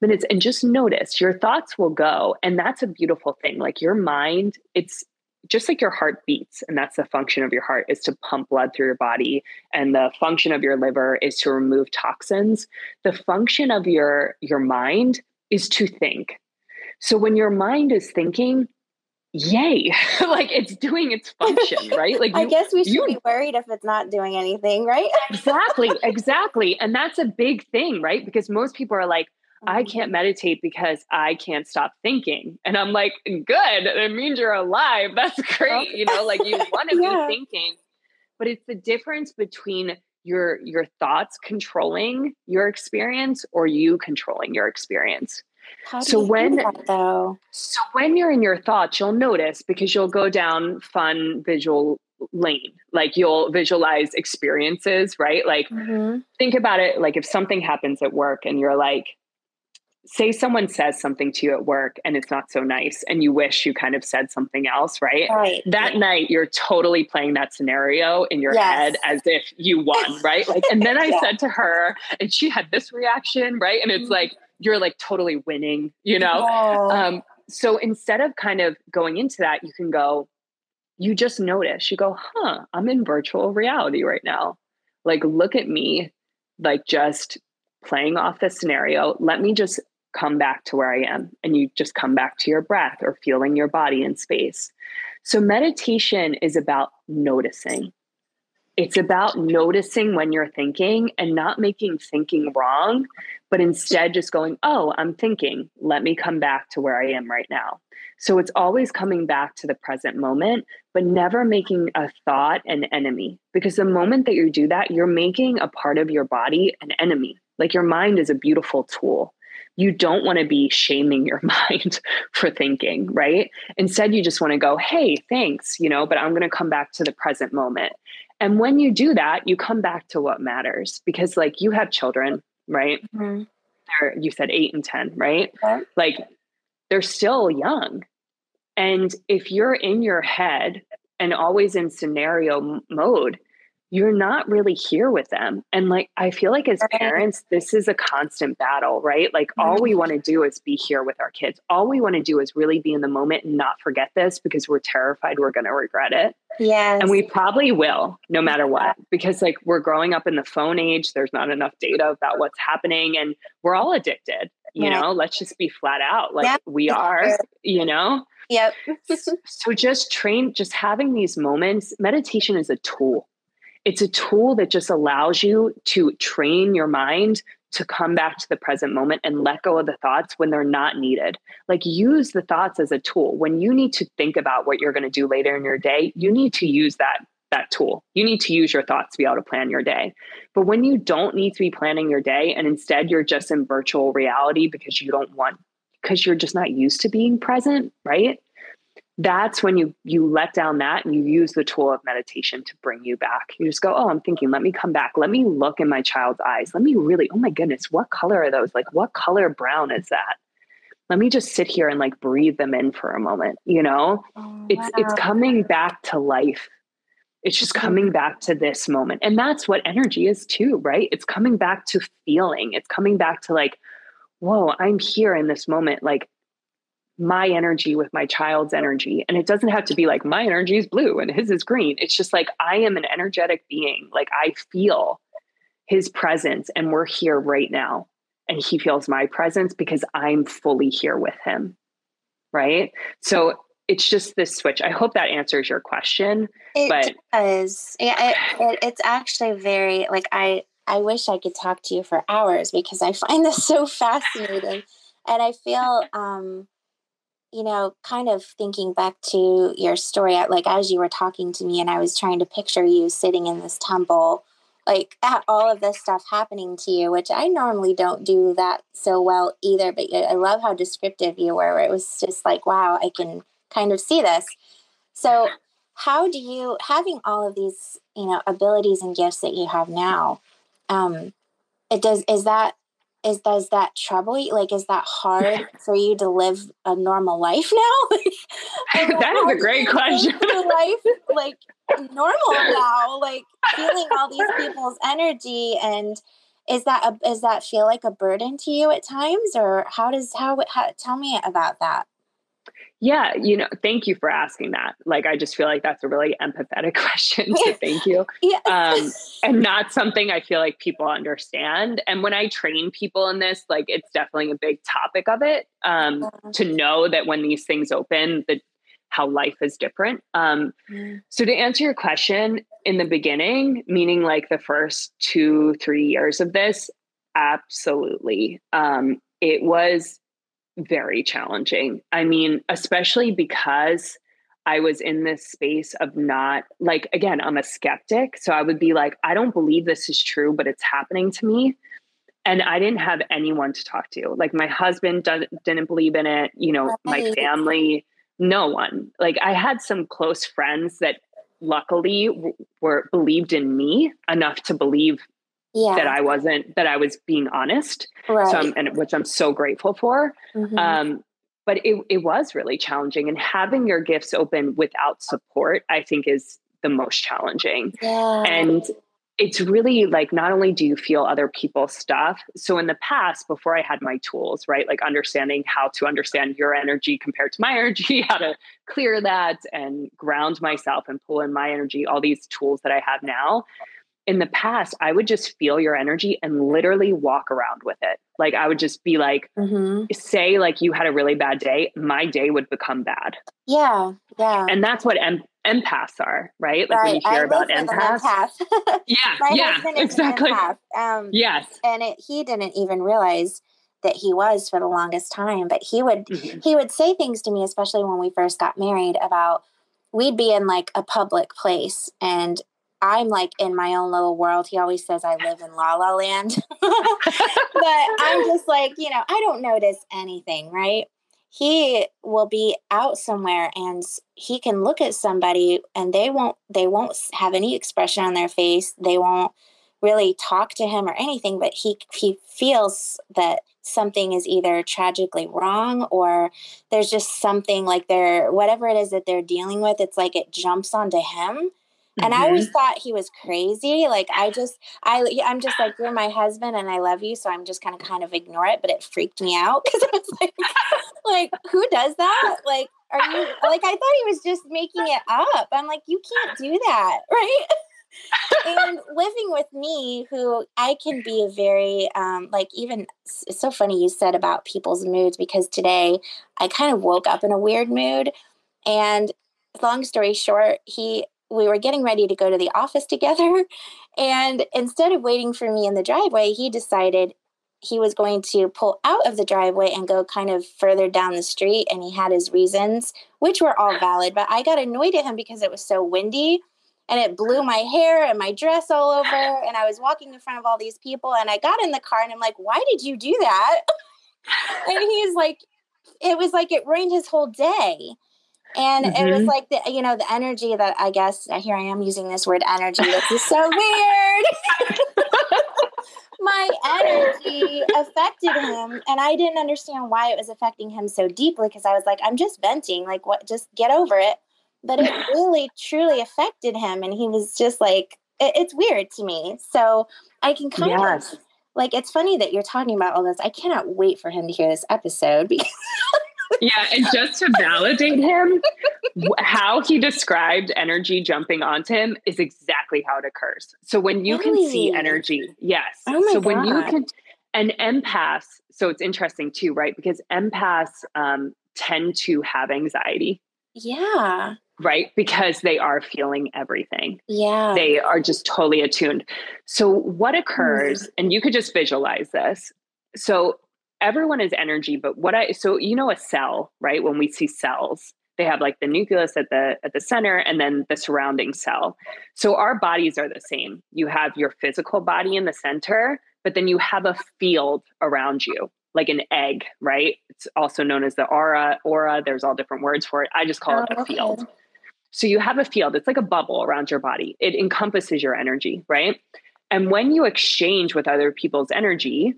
Speaker 2: minutes and just notice your thoughts will go. And that's a beautiful thing. Like your mind, it's just like your heart beats and that's the function of your heart is to pump blood through your body and the function of your liver is to remove toxins. The function of your your mind is to think. So when your mind is thinking yay like it's doing its function right? Like
Speaker 1: you, i guess we should you, be worried if it's not doing anything right?
Speaker 2: Exactly exactly and that's a big thing right? Because most people are like I mm-hmm. can't meditate because I can't stop thinking. And I'm like, good. It means you're alive. That's great. You know, like you want to yeah. be thinking. But it's the difference between your your thoughts controlling your experience or you controlling your experience.
Speaker 1: so when that, though?
Speaker 2: So when you're in your thoughts, you'll notice because you'll go down fun visual lane. Like you'll visualize experiences, right? Like mm-hmm. think about it like if something happens at work and you're like, say someone says something to you at work and it's not so nice and you wish you kind of said something else, right?
Speaker 1: Right.
Speaker 2: That night you're totally playing that scenario in your yes. head as if you won, right? Like and then I yeah. said to her and she had this reaction, right? And it's mm-hmm. like you're like totally winning, you know? Oh. Um so instead of kind of going into that, you can go you just notice. You go, "Huh, I'm in virtual reality right now." Like look at me like just playing off the scenario. Let me just come back to where I am. And you just come back to your breath or feeling your body in space. So, meditation is about noticing. It's about noticing when you're thinking and not making thinking wrong, but instead just going, oh, I'm thinking. Let me come back to where I am right now. So it's always coming back to the present moment, but never making a thought an enemy. Because the moment that you do that, you're making a part of your body an enemy. Like your mind is a beautiful tool you don't want to be shaming your mind for thinking, right? Instead, you just want to go, hey, thanks, you know, but I'm going to come back to the present moment. And when you do that, you come back to what matters because, like, you have children, right? Mm-hmm. They're, you said eight and 10, right? Like, they're still young. And if you're in your head and always in scenario mode, you're not really here with them. And like, I feel like as parents, this is a constant battle, right? Like, all we mm-hmm. want to do is be here with our kids. All we want to do is really be in the moment and not forget this because we're terrified we're going to regret it.
Speaker 1: Yes.
Speaker 2: And we probably will, no matter what, because like we're growing up in the phone age. There's not enough data about what's happening and we're all addicted. You know, let's just be flat out. Like, we are, you know?
Speaker 1: Yep.
Speaker 2: so just train, just having these moments, meditation is a tool it's a tool that just allows you to train your mind to come back to the present moment and let go of the thoughts when they're not needed. Like use the thoughts as a tool. When you need to think about what you're going to do later in your day, you need to use that that tool. You need to use your thoughts to be able to plan your day. But when you don't need to be planning your day and instead you're just in virtual reality because you don't want because you're just not used to being present, right? That's when you you let down that and you use the tool of meditation to bring you back. You just go, "Oh, I'm thinking, let me come back. Let me look in my child's eyes. Let me really, oh my goodness, what color are those? Like what color brown is that?" let me just sit here and like breathe them in for a moment you know oh, it's wow. it's coming back to life it's just coming back to this moment. And that's what energy is too, right? It's coming back to feeling. It's coming back to like, whoa, I'm here in this moment. Like my energy with my child's energy. And it doesn't have to be like my energy is blue and his is green. It's just like I am an energetic being. Like I feel his presence and we're here right now. And he feels my presence because I'm fully here with him. Right. So it's just this switch. I hope that answers your question.
Speaker 1: It but does. Yeah, it, it, it's actually very like I. I wish I could talk to you for hours because I find this so fascinating, and I feel, um, you know, kind of thinking back to your story, like as you were talking to me, and I was trying to picture you sitting in this temple, like at all of this stuff happening to you, which I normally don't do that so well either. But I love how descriptive you were. It was just like, wow, I can kind of see this. So, how do you, having all of these, you know, abilities and gifts that you have now, um, it does, is that, is, does that trouble you? Like, is that hard for you to live a normal life now?
Speaker 2: that is a great question.
Speaker 1: life, like normal now, like feeling all these people's energy and, is that a, is that feel like a burden to you at times or how does how, how tell me about that
Speaker 2: yeah, you know, thank you for asking that. Like, I just feel like that's a really empathetic question. So thank you. yeah. Um, and not something I feel like people understand. And when I train people in this, like, it's definitely a big topic of it um, yeah. to know that when these things open, that how life is different. Um, mm. So to answer your question, in the beginning, meaning like the first two, three years of this, absolutely. Um, it was very challenging. I mean, especially because I was in this space of not like, again, I'm a skeptic. So I would be like, I don't believe this is true, but it's happening to me. And I didn't have anyone to talk to. Like, my husband didn't believe in it, you know, my family, no one. Like, I had some close friends that luckily were believed in me enough to believe yeah. that I wasn't that I was being honest. Right. So I'm, and which I'm so grateful for. Mm-hmm. Um, but it it was really challenging, and having your gifts open without support, I think, is the most challenging. Yeah. And it's really like not only do you feel other people's stuff so in the past before i had my tools right like understanding how to understand your energy compared to my energy how to clear that and ground myself and pull in my energy all these tools that i have now in the past, I would just feel your energy and literally walk around with it. Like I would just be like, mm-hmm. say like you had a really bad day, my day would become bad.
Speaker 1: Yeah, yeah.
Speaker 2: And that's what em- empaths are, right? Like right. when you hear I about empaths. Empath. yeah, yeah, exactly. Um, yes.
Speaker 1: And it, he didn't even realize that he was for the longest time, but he would mm-hmm. he would say things to me, especially when we first got married, about we'd be in like a public place and I'm like in my own little world. He always says I live in la la land. but I'm just like, you know, I don't notice anything, right? He will be out somewhere and he can look at somebody and they won't they won't have any expression on their face. They won't really talk to him or anything, but he he feels that something is either tragically wrong or there's just something like they're whatever it is that they're dealing with, it's like it jumps onto him and mm-hmm. I always thought he was crazy. Like I just, I, I'm just like you're my husband and I love you, so I'm just kind of kind of ignore it. But it freaked me out because I was like, like who does that? Like, are you like? I thought he was just making it up. I'm like, you can't do that, right? and living with me, who I can be a very um, like even it's so funny you said about people's moods because today I kind of woke up in a weird mood and long story short, he we were getting ready to go to the office together. And instead of waiting for me in the driveway, he decided he was going to pull out of the driveway and go kind of further down the street. And he had his reasons, which were all valid. But I got annoyed at him because it was so windy. and it blew my hair and my dress all over. And I was walking in front of all these people. And I got in the car and I'm like, why did you do that? and he's like, it was like it ruined his whole day. And mm-hmm. it was mm-hmm. like the, you know, the energy that I guess here I am using this word energy. This is so weird. my energy affected him and i didn't understand why it was affecting him so deeply because i was like i'm just venting like what just get over it but it really truly affected him and he was just like it, it's weird to me so i can kind yes. of like it's funny that you're talking about all this i cannot wait for him to hear this episode because
Speaker 2: yeah and just to validate him how he described energy jumping onto him is exactly how it occurs so when you really? can see energy yes
Speaker 1: oh my
Speaker 2: so
Speaker 1: God.
Speaker 2: when you can and empaths so it's interesting too right because empaths um, tend to have anxiety
Speaker 1: yeah
Speaker 2: right? Because they are feeling everything.
Speaker 1: Yeah.
Speaker 2: They are just totally attuned. So, what occurs, mm-hmm. and you could just visualize this. So, everyone is energy, but what I, so you know, a cell, right? When we see cells, they have like the nucleus at the at the center and then the surrounding cell so our bodies are the same you have your physical body in the center but then you have a field around you like an egg right it's also known as the aura aura there's all different words for it i just call oh, it a oh, okay. field so you have a field, it's like a bubble around your body. It encompasses your energy, right? And when you exchange with other people's energy,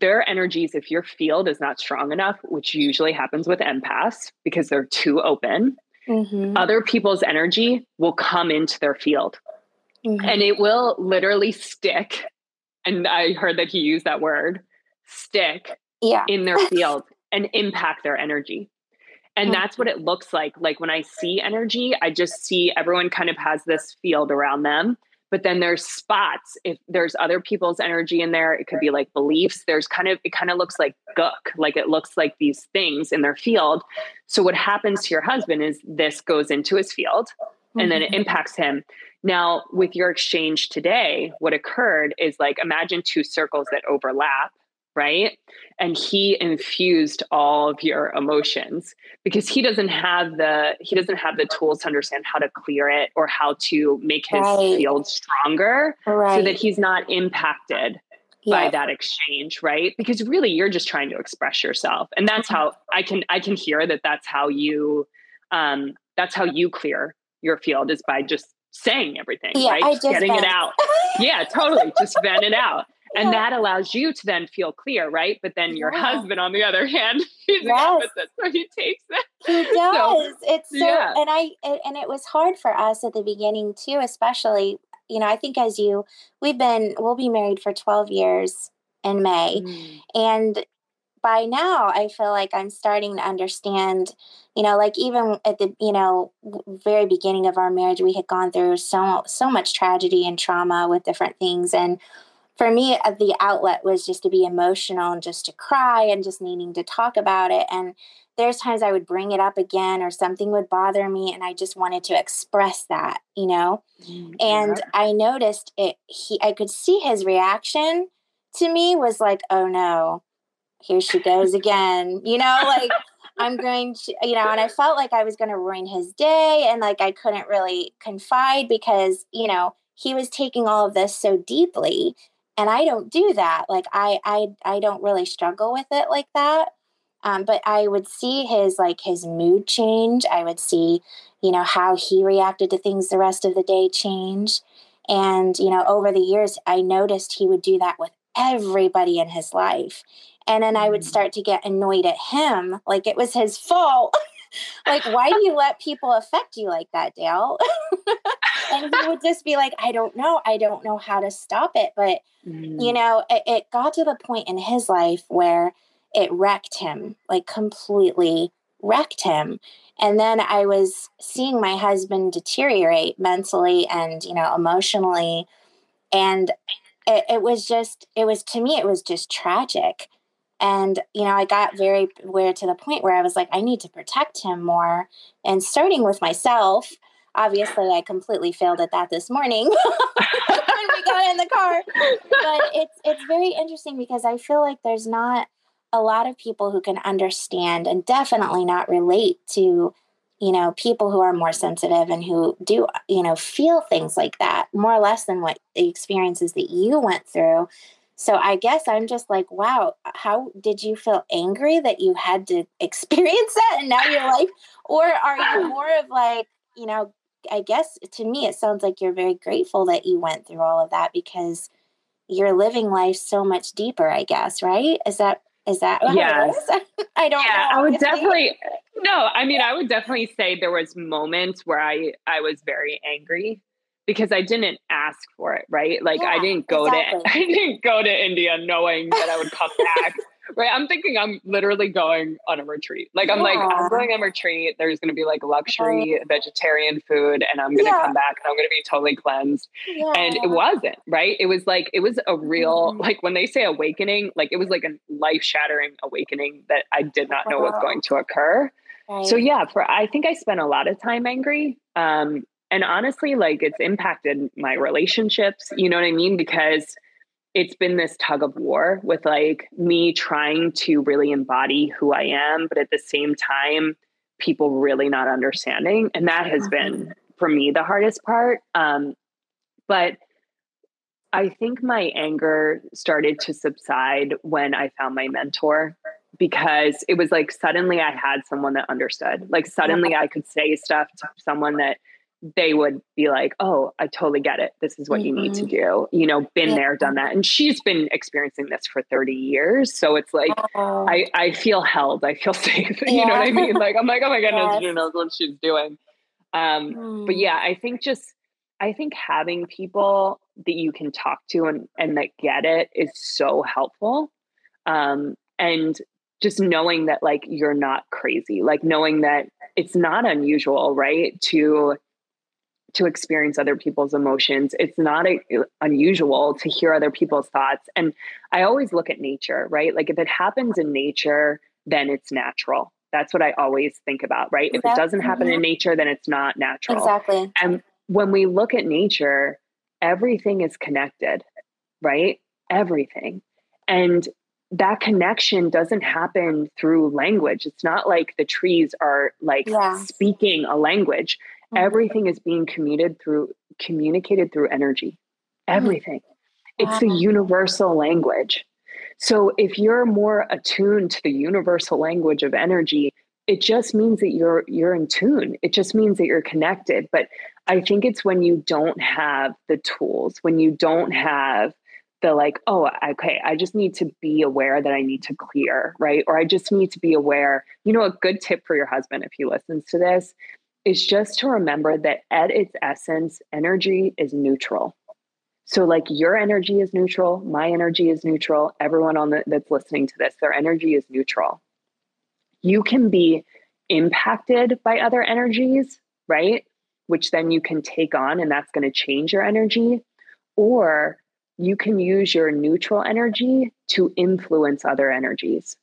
Speaker 2: their energies, if your field is not strong enough, which usually happens with empaths because they're too open, mm-hmm. other people's energy will come into their field mm-hmm. and it will literally stick. And I heard that he used that word stick
Speaker 1: yeah.
Speaker 2: in their field and impact their energy. And that's what it looks like. Like when I see energy, I just see everyone kind of has this field around them. But then there's spots. If there's other people's energy in there, it could be like beliefs. There's kind of, it kind of looks like gook, like it looks like these things in their field. So what happens to your husband is this goes into his field and then it mm-hmm. impacts him. Now, with your exchange today, what occurred is like imagine two circles that overlap right? And he infused all of your emotions because he doesn't have the he doesn't have the tools to understand how to clear it or how to make his right. field stronger right. so that he's not impacted by that exchange right because really you're just trying to express yourself and that's how i can i can hear that that's how you um that's how you clear your field is by just saying everything
Speaker 1: yeah,
Speaker 2: right
Speaker 1: I just
Speaker 2: getting
Speaker 1: vent.
Speaker 2: it out yeah totally just vent it out and that allows you to then feel clear right but then your yeah. husband on the other hand he's yes. opposite so he takes it
Speaker 1: he does so, it's so yeah. and i it, and it was hard for us at the beginning too especially you know i think as you we've been we'll be married for 12 years in may mm. and by now i feel like i'm starting to understand you know like even at the you know very beginning of our marriage we had gone through so so much tragedy and trauma with different things and for me, uh, the outlet was just to be emotional and just to cry and just needing to talk about it. And there's times I would bring it up again or something would bother me and I just wanted to express that, you know? Mm-hmm. And I noticed it he I could see his reaction to me was like, "Oh no. Here she goes again." You know, like I'm going to, you know, and I felt like I was going to ruin his day and like I couldn't really confide because, you know, he was taking all of this so deeply and i don't do that like i i i don't really struggle with it like that um, but i would see his like his mood change i would see you know how he reacted to things the rest of the day change and you know over the years i noticed he would do that with everybody in his life and then i would mm. start to get annoyed at him like it was his fault like, why do you let people affect you like that, Dale? and he would just be like, I don't know. I don't know how to stop it. But, mm. you know, it, it got to the point in his life where it wrecked him, like completely wrecked him. And then I was seeing my husband deteriorate mentally and, you know, emotionally. And it, it was just, it was to me, it was just tragic and, you know, I got very where to the point where I was like, I need to protect him more. And starting with myself, obviously I completely failed at that this morning when we got in the car. But it's it's very interesting because I feel like there's not a lot of people who can understand and definitely not relate to you know, people who are more sensitive and who do, you know, feel things like that more or less than what the experiences that you went through. So I guess I'm just like, wow, how did you feel angry that you had to experience that and now you're like, or are you more of like, you know, I guess to me it sounds like you're very grateful that you went through all of that because you're living life so much deeper, I guess, right? Is that is that
Speaker 2: yeah.
Speaker 1: I don't
Speaker 2: yeah,
Speaker 1: know.
Speaker 2: I would definitely no, I mean I would definitely say there was moments where I I was very angry because I didn't ask for it, right? Like yeah, I didn't go exactly. to I didn't go to India knowing that I would come back right? I'm thinking I'm literally going on a retreat. Like I'm yeah. like I'm going on a retreat. There's going to be like luxury vegetarian food, and I'm going to yeah. come back and I'm going to be totally cleansed. Yeah. And it wasn't right. It was like it was a real mm-hmm. like when they say awakening, like it was like a life shattering awakening that I did not know was going to occur. Right. So yeah, for I think I spent a lot of time angry. Um, and honestly, like it's impacted my relationships. You know what I mean? Because it's been this tug of war with like me trying to really embody who I am, but at the same time, people really not understanding. And that has been for me the hardest part. Um, but I think my anger started to subside when I found my mentor because it was like suddenly I had someone that understood. Like suddenly I could say stuff to someone that they would be like, "Oh, I totally get it. This is what mm-hmm. you need to mm-hmm. do." You know, been yeah. there, done that, and she's been experiencing this for thirty years. So it's like oh. I I feel held. I feel safe. Yeah. you know what I mean? Like I'm like, oh my goodness, yes. she knows what she's doing. Um, mm. But yeah, I think just I think having people that you can talk to and and that get it is so helpful. Um, and just knowing that like you're not crazy, like knowing that it's not unusual, right? To to experience other people's emotions. It's not a, unusual to hear other people's thoughts. And I always look at nature, right? Like if it happens in nature, then it's natural. That's what I always think about, right? If it doesn't happen in mm-hmm. nature, then it's not natural.
Speaker 1: Exactly.
Speaker 2: And when we look at nature, everything is connected, right? Everything. And that connection doesn't happen through language. It's not like the trees are like speaking a language. Mm-hmm. Everything is being communicated through communicated through energy. Mm-hmm. Everything. It's the universal language. So if you're more attuned to the universal language of energy, it just means that you're you're in tune. It just means that you're connected. But I think it's when you don't have the tools, when you don't have the like, oh, okay, I just need to be aware that I need to clear, right? Or I just need to be aware. You know, a good tip for your husband if he listens to this is just to remember that at its essence, energy is neutral. So, like your energy is neutral, my energy is neutral, everyone on the, that's listening to this, their energy is neutral. You can be impacted by other energies, right? Which then you can take on, and that's going to change your energy. Or you can use your neutral energy to influence other energies.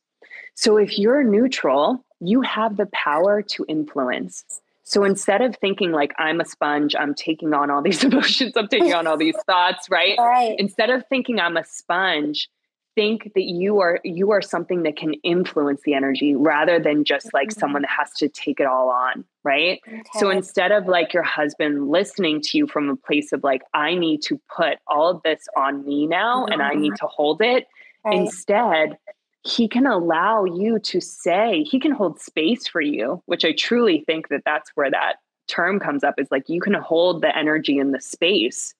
Speaker 2: So, if you're neutral, you have the power to influence. So instead of thinking like I'm a sponge, I'm taking on all these emotions, I'm taking on all these thoughts, right?
Speaker 1: right?
Speaker 2: Instead of thinking I'm a sponge, think that you are you are something that can influence the energy rather than just like mm-hmm. someone that has to take it all on, right? Okay. So instead of like your husband listening to you from a place of like I need to put all of this on me now mm-hmm. and I need mm-hmm. to hold it, right. instead he can allow you to say he can hold space for you which i truly think that that's where that term comes up is like you can hold the energy in the space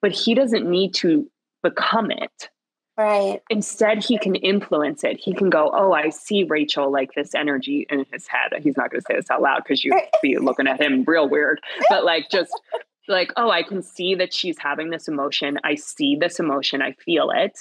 Speaker 2: but he doesn't need to become it.
Speaker 1: Right.
Speaker 2: Instead he can influence it. He can go oh i see rachel like this energy in his head. He's not going to say this out loud because you'd be looking at him real weird but like just like oh i can see that she's having this emotion. I see this emotion. I feel it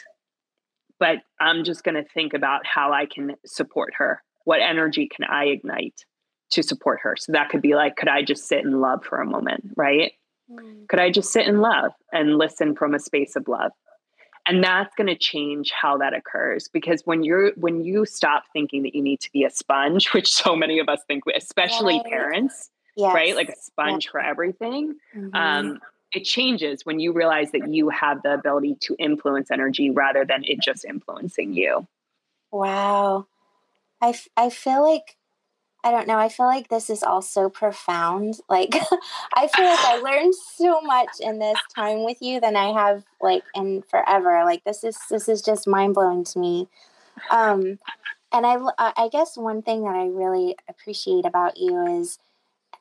Speaker 2: but I'm just going to think about how I can support her. What energy can I ignite to support her? So that could be like, could I just sit in love for a moment, right? Mm. Could I just sit in love and listen from a space of love? and that's going to change how that occurs because when you're when you stop thinking that you need to be a sponge which so many of us think especially right. parents yes. right like a sponge yes. for everything mm-hmm. um, it changes when you realize that you have the ability to influence energy rather than it just influencing you.
Speaker 1: Wow. I, f- I feel like I don't know. I feel like this is all so profound. Like, I feel like I learned so much in this time with you than I have like in forever. Like, this is this is just mind blowing to me. Um, and I I guess one thing that I really appreciate about you is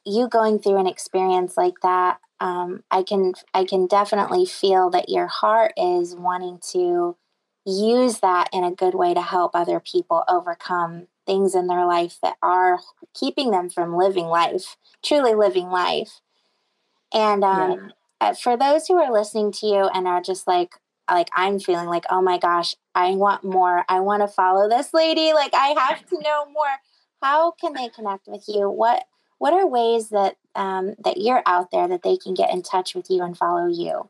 Speaker 1: you going through an experience like that. Um, I can I can definitely feel that your heart is wanting to use that in a good way to help other people overcome things in their life that are keeping them from living life, truly living life. And um, yeah. Uh, for those who are listening to you and are just like, like I'm feeling like, oh my gosh, I want more. I want to follow this lady. Like I have to know more. How can they connect with you? What What are ways that um, that you're out there that they can get in touch with you and follow you?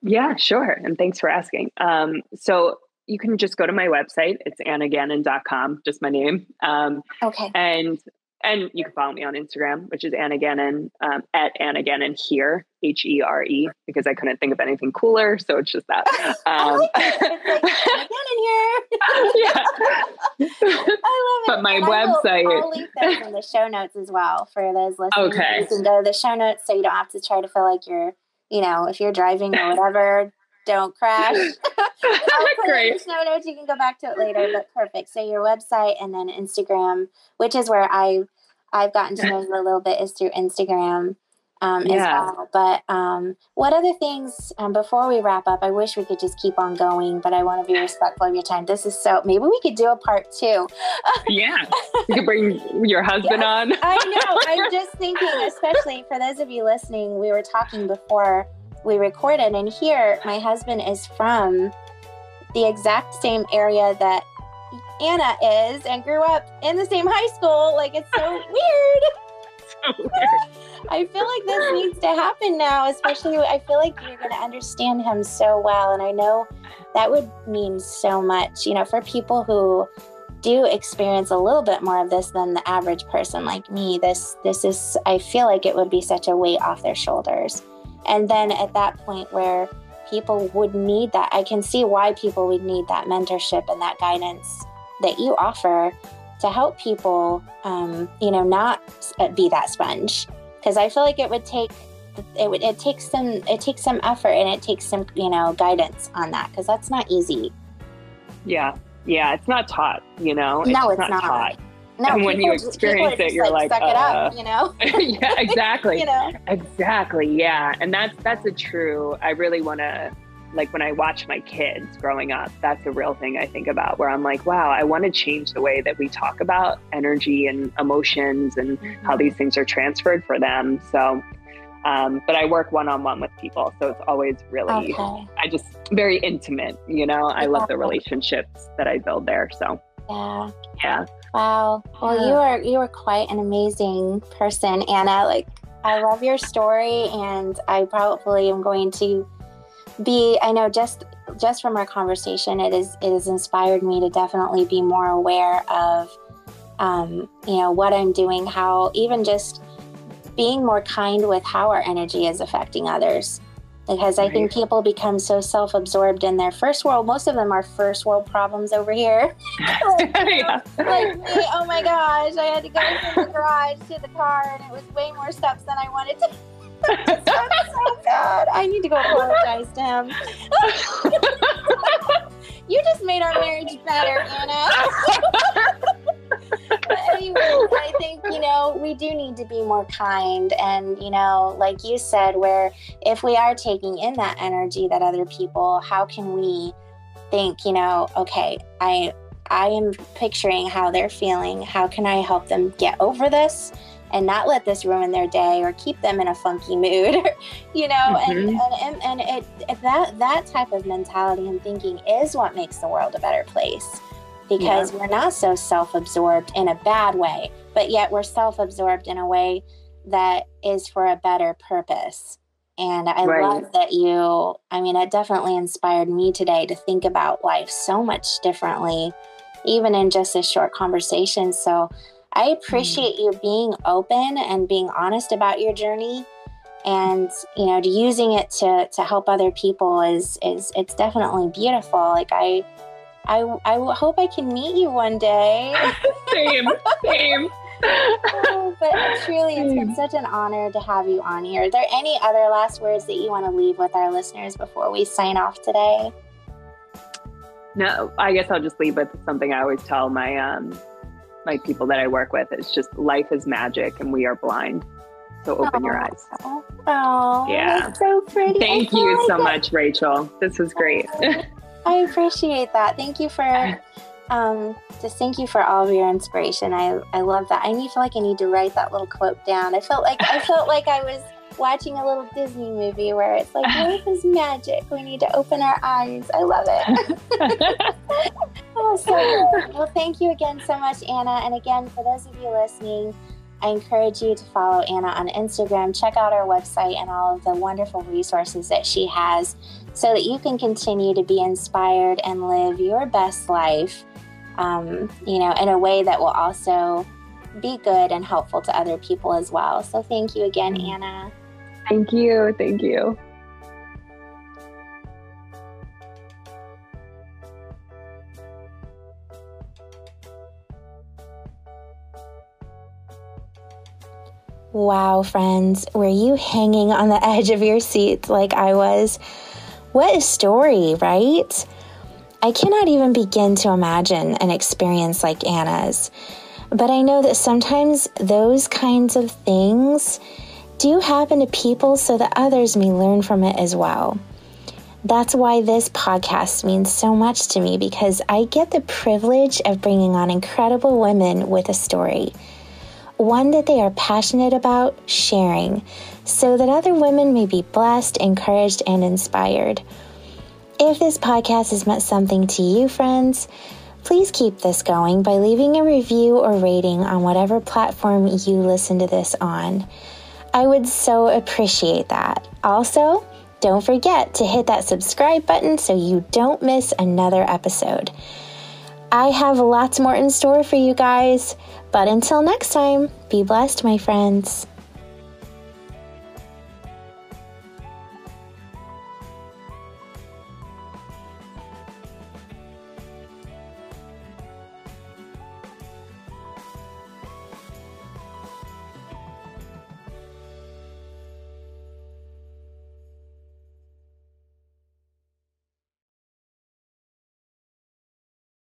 Speaker 2: Yeah, sure. And thanks for asking. Um, so you can just go to my website. It's annagannon.com, just my name. Um,
Speaker 1: okay.
Speaker 2: And and you can follow me on Instagram, which is Anna Gannon um, at Anna Gannon here, H E R E, because I couldn't think of anything cooler, so it's just that.
Speaker 1: Um, I like it. It's like Anna Gannon here. yeah. I love it.
Speaker 2: But my and website.
Speaker 1: I will, I'll link those in the show notes as well for those listeners.
Speaker 2: Okay.
Speaker 1: You can go to the show notes so you don't have to try to feel like you're, you know, if you're driving or whatever, don't crash. Great. in the show notes. You can go back to it later, but perfect. So your website and then Instagram, which is where I I've gotten to know you a little bit, is through Instagram. Um, yeah. as well. But um, what other things um, before we wrap up? I wish we could just keep on going, but I want to be respectful of your time. This is so. Maybe we could do a part two.
Speaker 2: yeah, you could bring your husband yes, on.
Speaker 1: I know. I'm just thinking, especially for those of you listening. We were talking before we recorded. And here, my husband is from the exact same area that Anna is and grew up in the same high school. Like, it's so weird. So weird. I feel like this needs to happen now, especially I feel like you're going to understand him so well. And I know that would mean so much, you know, for people who do experience a little bit more of this than the average person like me. This, this is, I feel like it would be such a weight off their shoulders. And then at that point where people would need that, I can see why people would need that mentorship and that guidance that you offer to help people, um, you know, not be that sponge. Because I feel like it would take it would it takes some it takes some effort and it takes some you know guidance on that because that's not easy.
Speaker 2: Yeah, yeah, it's not taught. You know,
Speaker 1: it's no, it's not, not. Taught.
Speaker 2: No, and when you experience it, you're like,
Speaker 1: like
Speaker 2: suck uh,
Speaker 1: it up, you know?
Speaker 2: yeah, exactly.
Speaker 1: you know?
Speaker 2: Exactly. Yeah. And that's, that's a true, I really want to, like when I watch my kids growing up, that's a real thing I think about where I'm like, wow, I want to change the way that we talk about energy and emotions and mm-hmm. how these things are transferred for them. So, um, but I work one on one with people. So it's always really, okay. I just very intimate, you know, I love the relationships that I build there. So,
Speaker 1: yeah.
Speaker 2: Yeah.
Speaker 1: Wow. Well, you are you are quite an amazing person, Anna. Like I love your story, and I probably am going to be. I know just just from our conversation, it is it has inspired me to definitely be more aware of, um, you know, what I'm doing, how even just being more kind with how our energy is affecting others because I think people become so self absorbed in their first world. Most of them are first world problems over here. like, yeah. like, me, oh my gosh, I had to go from the garage to the car and it was way more steps than I wanted to. so bad. I need to go apologize to him. you just made our marriage better, Anna but anyway, I think, you know, we do need to be more kind. And, you know, like you said, where if we are taking in that energy that other people, how can we think, you know, okay, I I am picturing how they're feeling. How can I help them get over this and not let this ruin their day or keep them in a funky mood? you know, mm-hmm. and, and, and, and it, that that type of mentality and thinking is what makes the world a better place because yeah. we're not so self absorbed in a bad way, but yet we're self absorbed in a way that is for a better purpose. And I right. love that you, I mean, it definitely inspired me today to think about life so much differently, even in just a short conversation. So I appreciate mm. you being open and being honest about your journey and you know using it to to help other people is is it's definitely beautiful like i I, I hope I can meet you one day.
Speaker 2: same, same.
Speaker 1: oh, but truly, it's been such an honor to have you on here. Are there any other last words that you want to leave with our listeners before we sign off today?
Speaker 2: No, I guess I'll just leave with something I always tell my um, my people that I work with. It's just life is magic, and we are blind. So open your eyes.
Speaker 1: Oh, yeah. so pretty.
Speaker 2: Thank I you so much, Rachel. This was great.
Speaker 1: I appreciate that. Thank you for um, just thank you for all of your inspiration. I, I love that. I need feel like I need to write that little quote down. I felt like I felt like I was watching a little Disney movie where it's like life is magic. We need to open our eyes. I love it. oh, so good. Well, thank you again so much, Anna. And again, for those of you listening, I encourage you to follow Anna on Instagram, check out our website and all of the wonderful resources that she has so that you can continue to be inspired and live your best life, um, you know, in a way that will also be good and helpful to other people as well. So thank you again, mm. Anna.
Speaker 2: Thank you. Thank you.
Speaker 1: Wow, friends, were you hanging on the edge of your seats like I was? What a story, right? I cannot even begin to imagine an experience like Anna's. But I know that sometimes those kinds of things do happen to people so that others may learn from it as well. That's why this podcast means so much to me because I get the privilege of bringing on incredible women with a story one that they are passionate about sharing, so that other women may be blessed, encouraged, and inspired. If this podcast has meant something to you, friends, please keep this going by leaving a review or rating on whatever platform you listen to this on. I would so appreciate that. Also, don't forget to hit that subscribe button so you don't miss another episode. I have lots more in store for you guys. But until next time, be blessed, my friends.